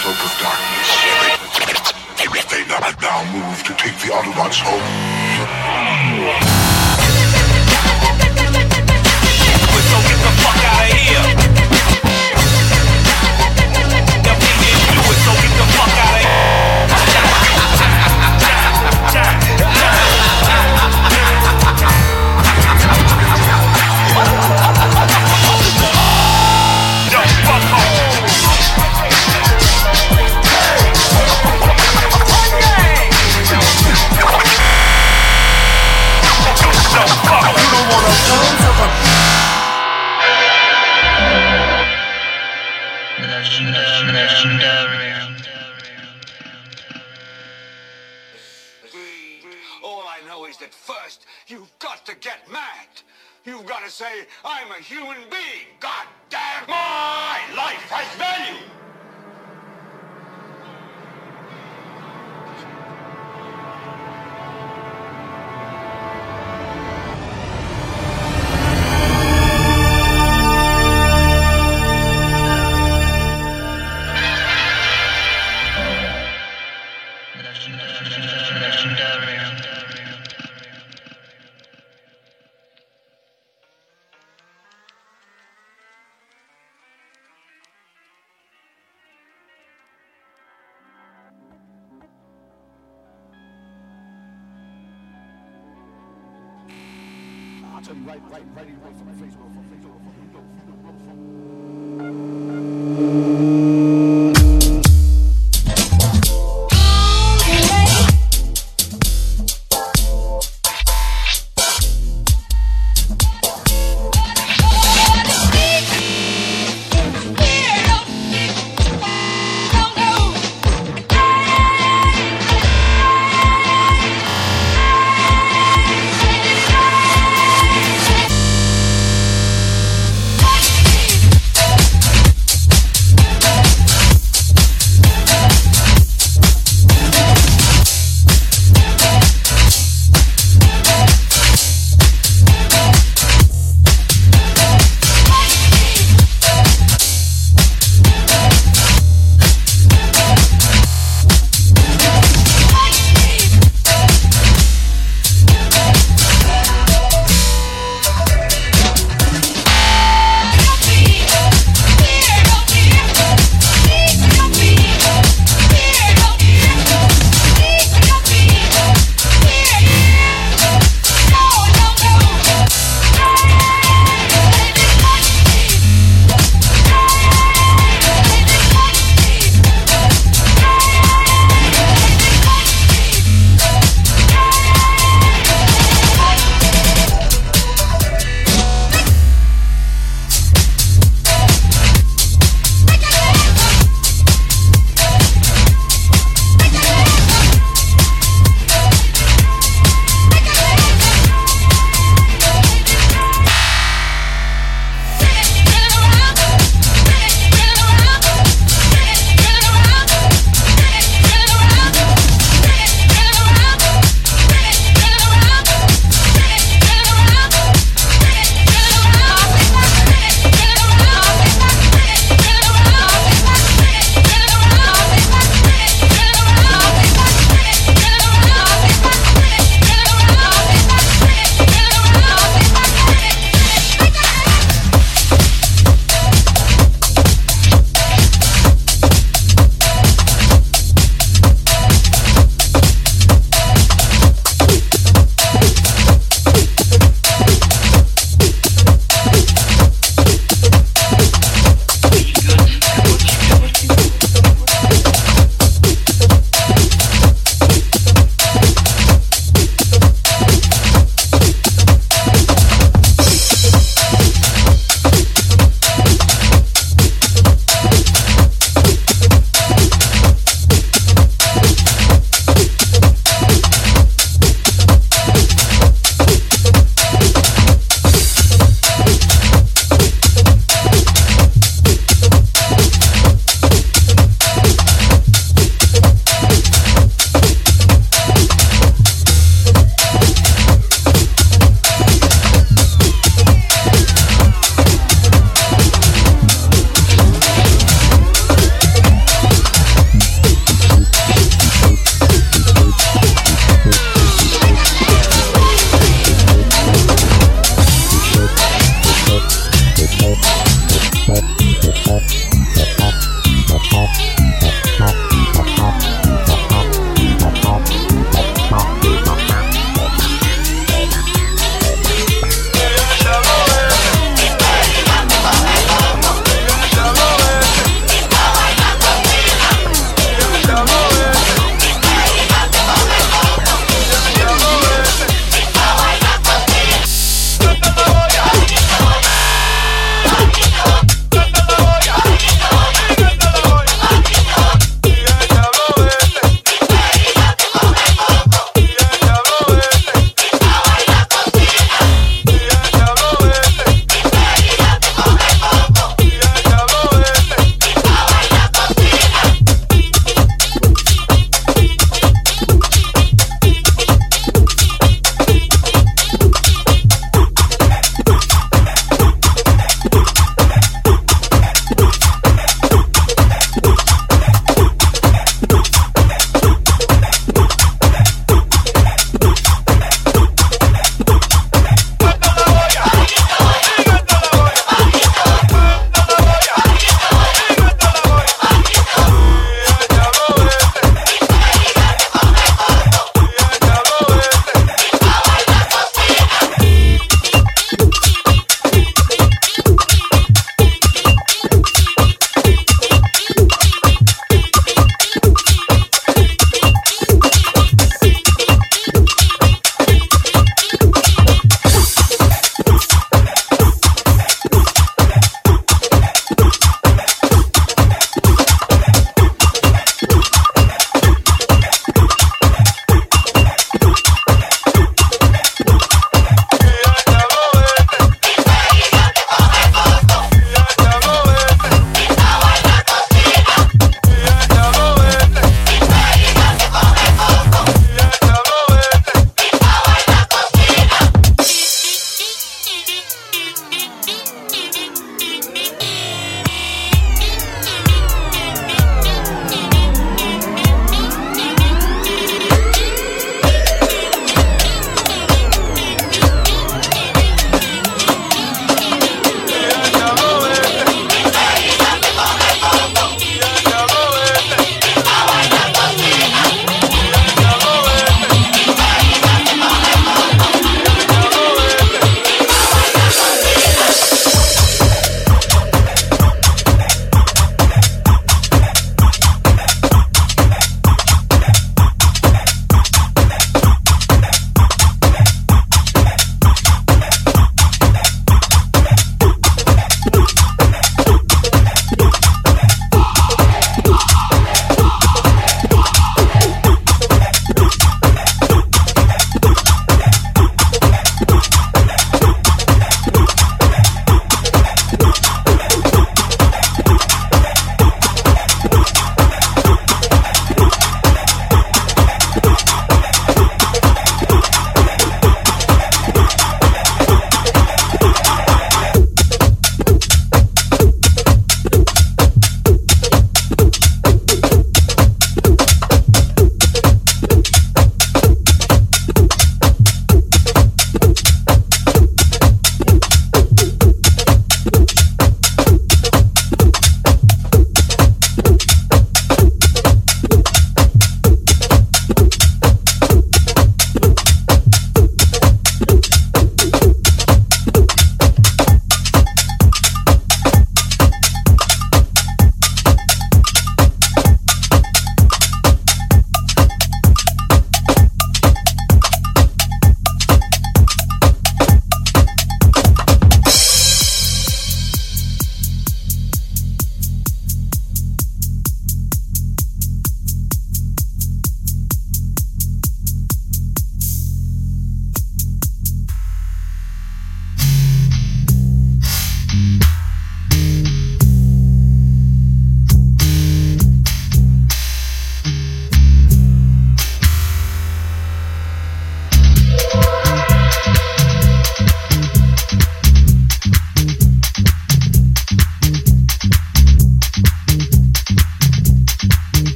cloak of darkness. They now move to take the Autobots home.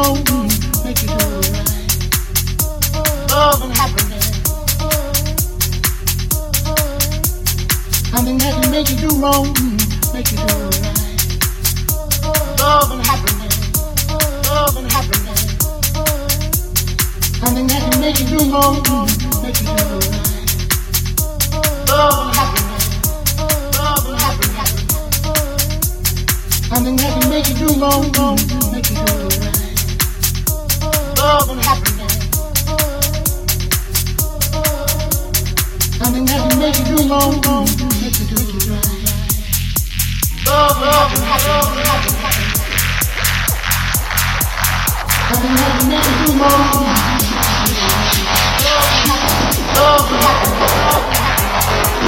Wrong, make you do. Love and happiness. Something that can make you do wrong, make you do right. Love and happiness. Love and happiness. Something that can make you do wrong, make you do right. Love and happiness. Love and happiness. Something that can make you do wrong, make you do right. Love and happiness. Something that can make you do wrong, make you do right. Love, love, and happiness. Something that can make you wrong. Love. Love and happiness.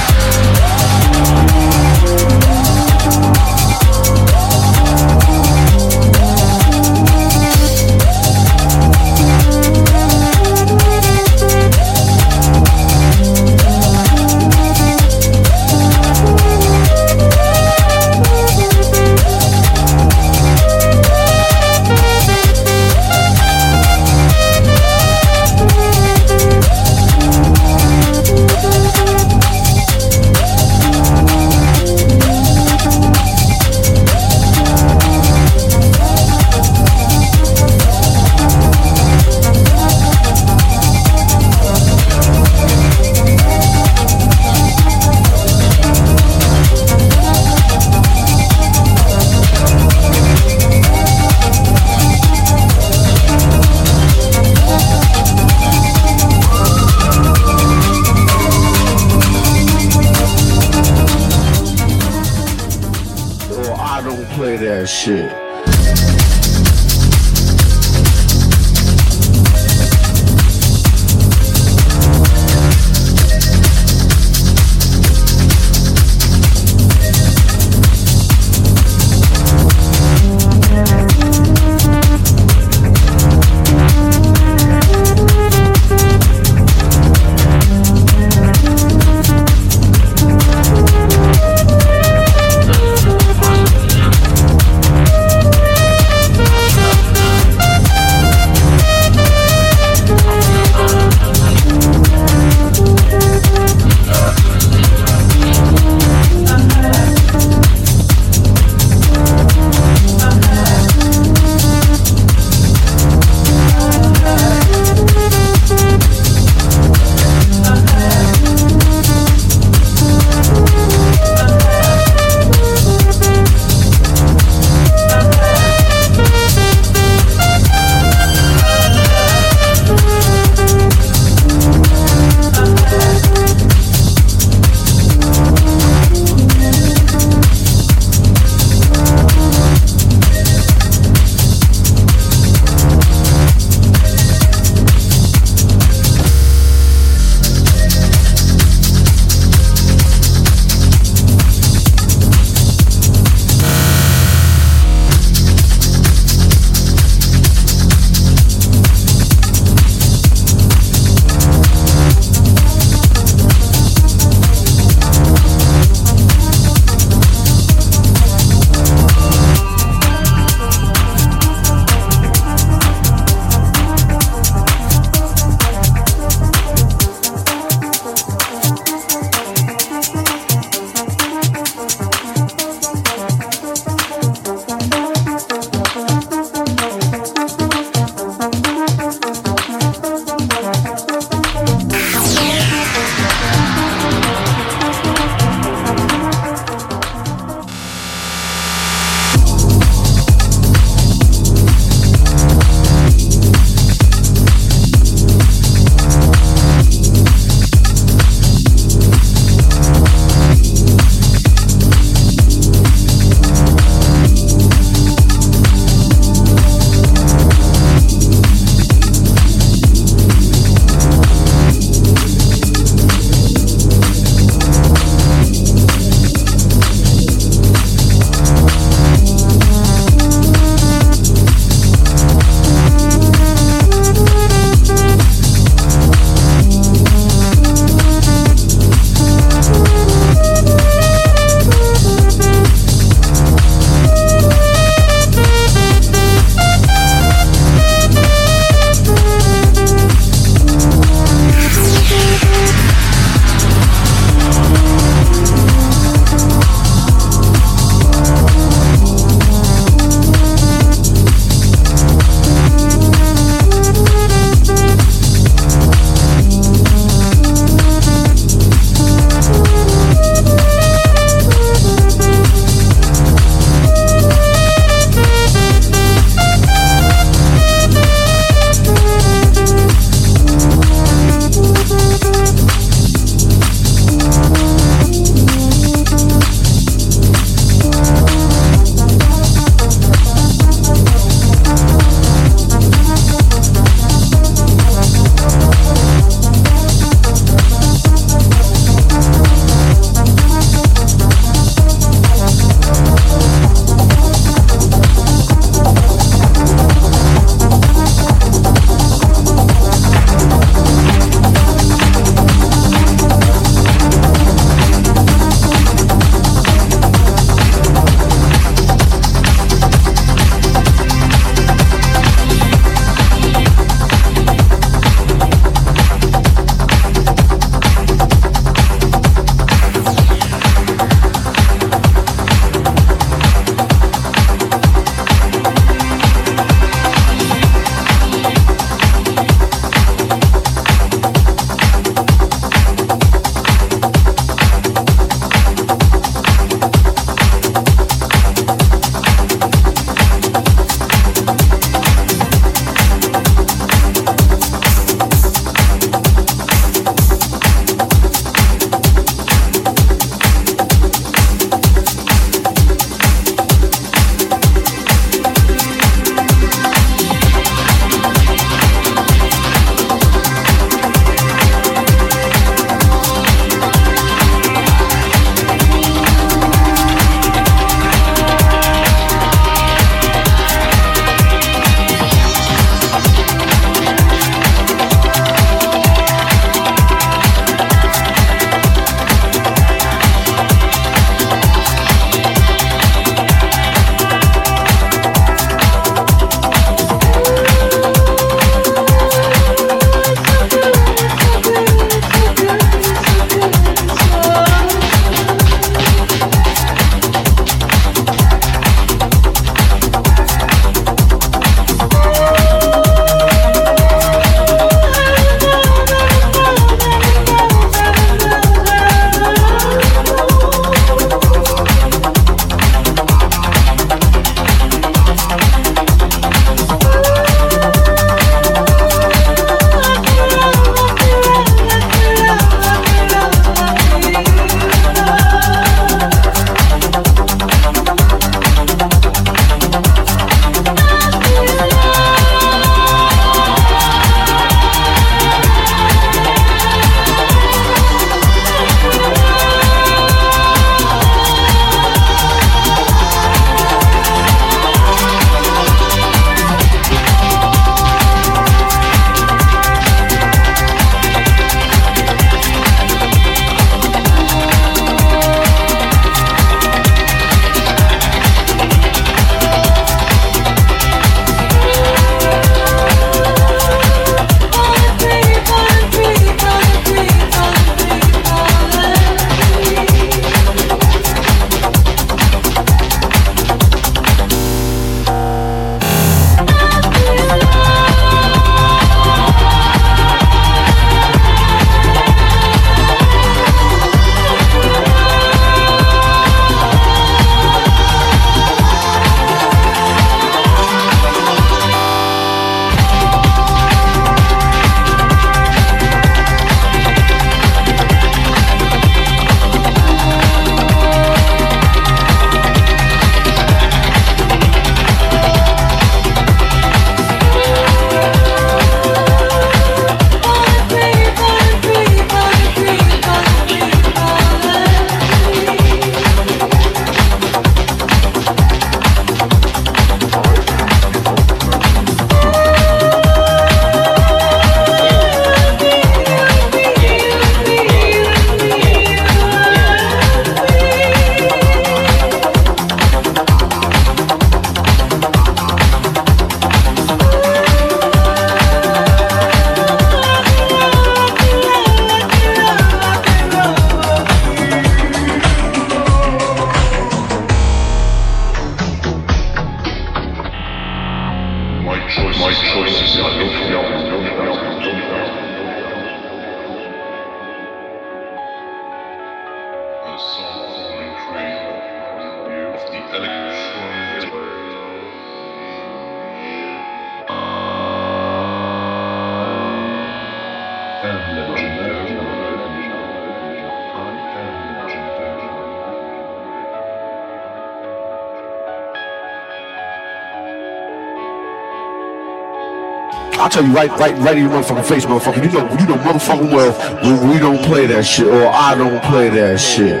I'll tell you right, right, right in your motherfucking face, motherfucker. You know, you know, motherfucking well, we, don't play that shit, or I don't play that shit.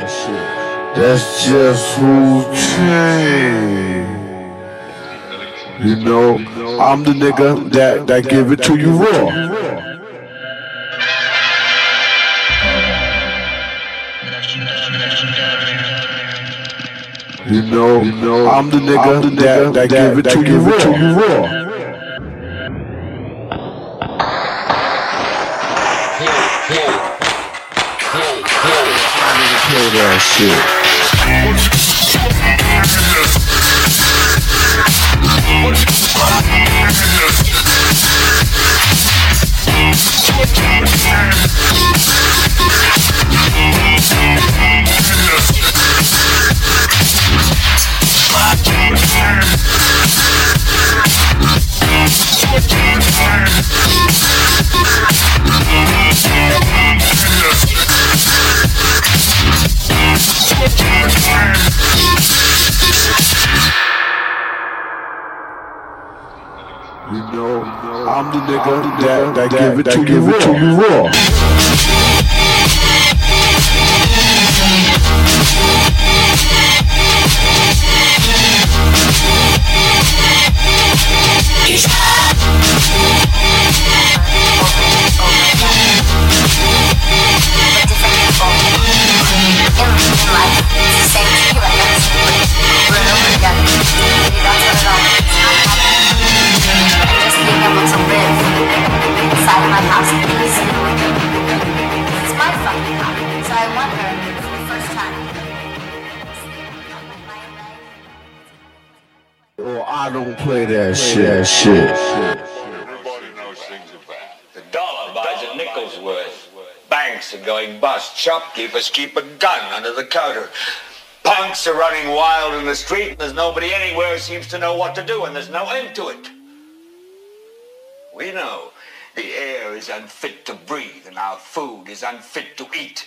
That's just routine. You know, I'm the nigga that that give it to you raw. You know, you know, I'm the nigga, the nigga that, that give it raw. To you raw. Play nigga that, that, give it to you raw. To you raw. That shit. Everybody knows things are bad. The dollar buys a nickel's worth. Banks are going bust. Shopkeepers keep a gun under the counter. Punks are running wild in the street. There's nobody anywhere who seems to know what to do, and there's no end to it. We know the air is unfit to breathe, and our food is unfit to eat.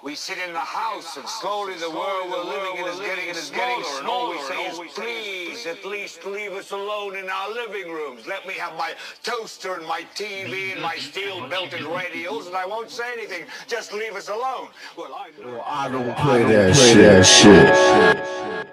We sit in the house, and slowly the world we're living in is getting smaller, and all we say is, please, at least leave us alone in our living rooms. Let me have my toaster and my TV and my steel-belted radials, and I won't say anything. Just leave us alone. Well, I know. I don't play. That shit.